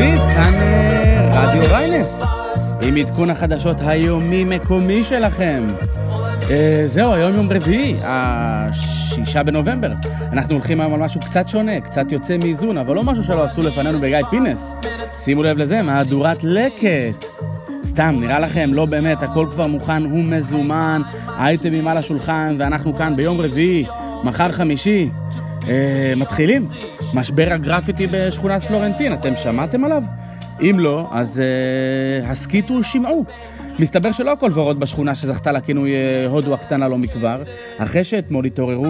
אביב, כאן אה, רדיו ריינס, עם עדכון החדשות היומי מקומי שלכם. אה, זהו, היום יום רביעי, השישה בנובמבר. אנחנו הולכים היום על משהו קצת שונה, קצת יוצא מאיזון, אבל לא משהו שלא עשו לפנינו בגיא פינס. שימו לב לזה, מהדורת לקט. סתם, נראה לכם, לא באמת, הכל כבר מוכן, הוא מזומן, האייטמים על השולחן, ואנחנו כאן ביום רביעי, מחר חמישי. אה, מתחילים. משבר הגרפיטי בשכונת פלורנטין, אתם שמעתם עליו? אם לא, אז אה, הסכיתו ושמעו. מסתבר שלא הכל ורוד בשכונה שזכתה לכינוי אה, הודו הקטנה לא מכבר, אחרי שאתמול התעוררו,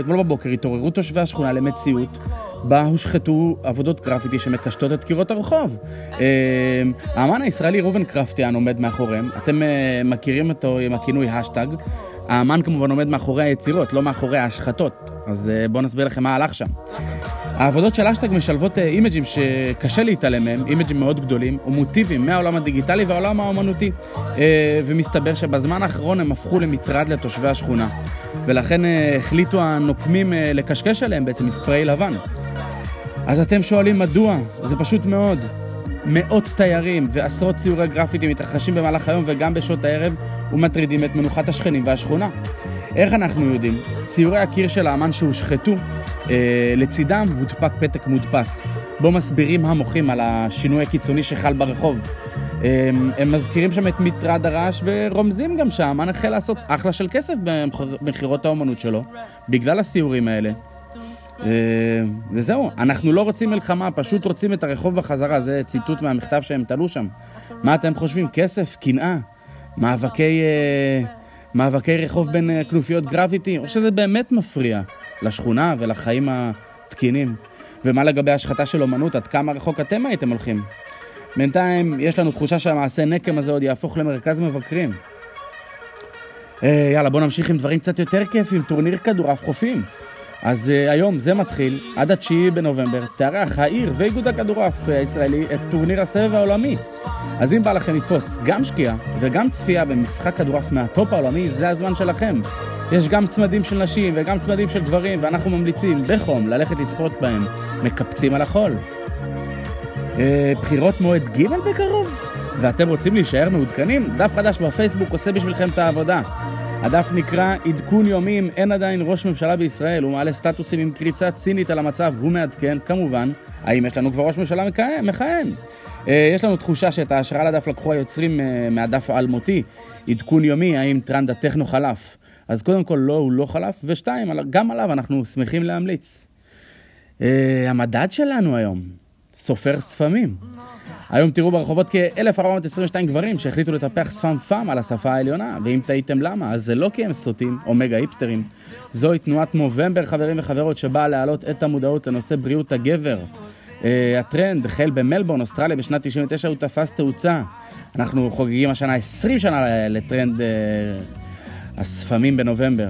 אתמול בבוקר התעוררו תושבי השכונה למציאות בה הושחתו עבודות גרפיטי שמקשטות את קירות הרחוב. אה, האמן הישראלי ראובן קרפטיאן עומד מאחוריהם, אתם מכירים אותו עם הכינוי השטג. האמן כמובן עומד מאחורי היצירות, לא מאחורי ההשחתות. אז בואו נסביר לכם מה הלך שם. העבודות של אשטג משלבות אה, אימג'ים שקשה להתעלם מהם, אימג'ים מאוד גדולים, ומוטיבים מהעולם הדיגיטלי והעולם האומנותי. אה, ומסתבר שבזמן האחרון הם הפכו למטרד לתושבי השכונה. ולכן החליטו הנוקמים לקשקש עליהם בעצם בספריי לבן. אז אתם שואלים מדוע? זה פשוט מאוד. מאות תיירים ועשרות ציורי גרפיטי מתרחשים במהלך היום וגם בשעות הערב ומטרידים את מנוחת השכנים והשכונה. איך אנחנו יודעים? ציורי הקיר של האמן שהושחתו, אה, לצידם הודפק פתק מודפס, בו מסבירים המוחים על השינוי הקיצוני שחל ברחוב. אה, הם מזכירים שם את מטרד הרעש ורומזים גם שהאמן החל לעשות אחלה של כסף במכירות האומנות שלו, בגלל הסיורים האלה. אה, וזהו, אנחנו לא רוצים מלחמה, פשוט רוצים את הרחוב בחזרה, זה ציטוט מהמכתב שהם תלו שם. מה אתם חושבים? כסף? קנאה? מאבקי... אה, מאבקי רחוב בין אה, כנופיות גרפיטי, או שזה באמת מפריע לשכונה ולחיים התקינים? ומה לגבי השחתה של אומנות, עד כמה רחוק אתם הייתם הולכים? בינתיים יש לנו תחושה שהמעשה נקם הזה עוד יהפוך למרכז מבקרים. אה, יאללה, בואו נמשיך עם דברים קצת יותר כיפים, טורניר כדורעף חופים. אז אה, היום זה מתחיל, עד התשיעי בנובמבר, תארח העיר ואיגוד הכדורעף הישראלי את טורניר הסבב העולמי. אז אם בא לכם לתפוס גם שקיעה וגם צפייה במשחק כדורעף מהטופ העולמי, זה הזמן שלכם. יש גם צמדים של נשים וגם צמדים של גברים, ואנחנו ממליצים בחום ללכת לצפות בהם. מקפצים על החול. Uh, בחירות מועד ג' בקרוב? ואתם רוצים להישאר מעודכנים? דף חדש בפייסבוק עושה בשבילכם את העבודה. הדף נקרא עדכון יומים, אין עדיין ראש ממשלה בישראל, הוא מעלה סטטוסים עם קריצה צינית על המצב, הוא מעדכן, כמובן, האם יש לנו כבר ראש ממשלה מכהן. אה, יש לנו תחושה שאת ההשראה לדף לקחו היוצרים אה, מהדף האלמותי, עדכון יומי, האם טרנד הטכנו חלף. אז קודם כל, לא, הוא לא חלף, ושתיים, גם עליו אנחנו שמחים להמליץ. אה, המדד שלנו היום, סופר שפמים. היום תראו ברחובות כ-1422 גברים שהחליטו לטפח שפם פם על השפה העליונה, ואם תהיתם למה, אז זה לא כי הם סוטים או מגה היפסטרים. זוהי תנועת Movember, חברים וחברות, שבאה להעלות את המודעות לנושא בריאות הגבר. אה, הטרנד החל במלבורן, אוסטרליה, בשנת 99 הוא תפס תאוצה. אנחנו חוגגים השנה 20 שנה לטרנד אה, השפמים בנובמבר.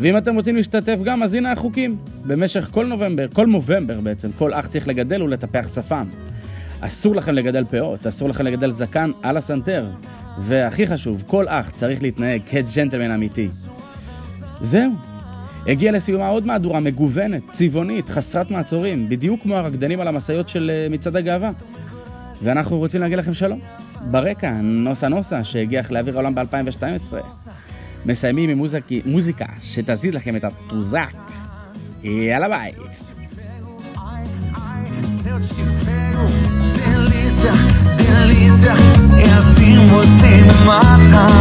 ואם אתם רוצים להשתתף גם, אז הנה החוקים. במשך כל נובמבר, כל Movember בעצם, כל אח צריך לגדל ולטפח שפם. אסור לכם לגדל פאות, אסור לכם לגדל זקן על הסנטר. והכי חשוב, כל אח צריך להתנהג כג'נטלמן אמיתי. זהו. הגיע לסיומה עוד מהדורה מגוונת, צבעונית, חסרת מעצורים, בדיוק כמו הרקדנים על המשאיות של אה, מצעד הגאווה. ואנחנו רוצים להגיד לכם שלום. ברקע, נוסה נוסה, שהגיח לאוויר העולם ב-2012. מסיימים עם מוזיקה, מוזיקה שתזיז לכם את התוזק. יאללה ביי. delícia, delícia. É assim você me mata.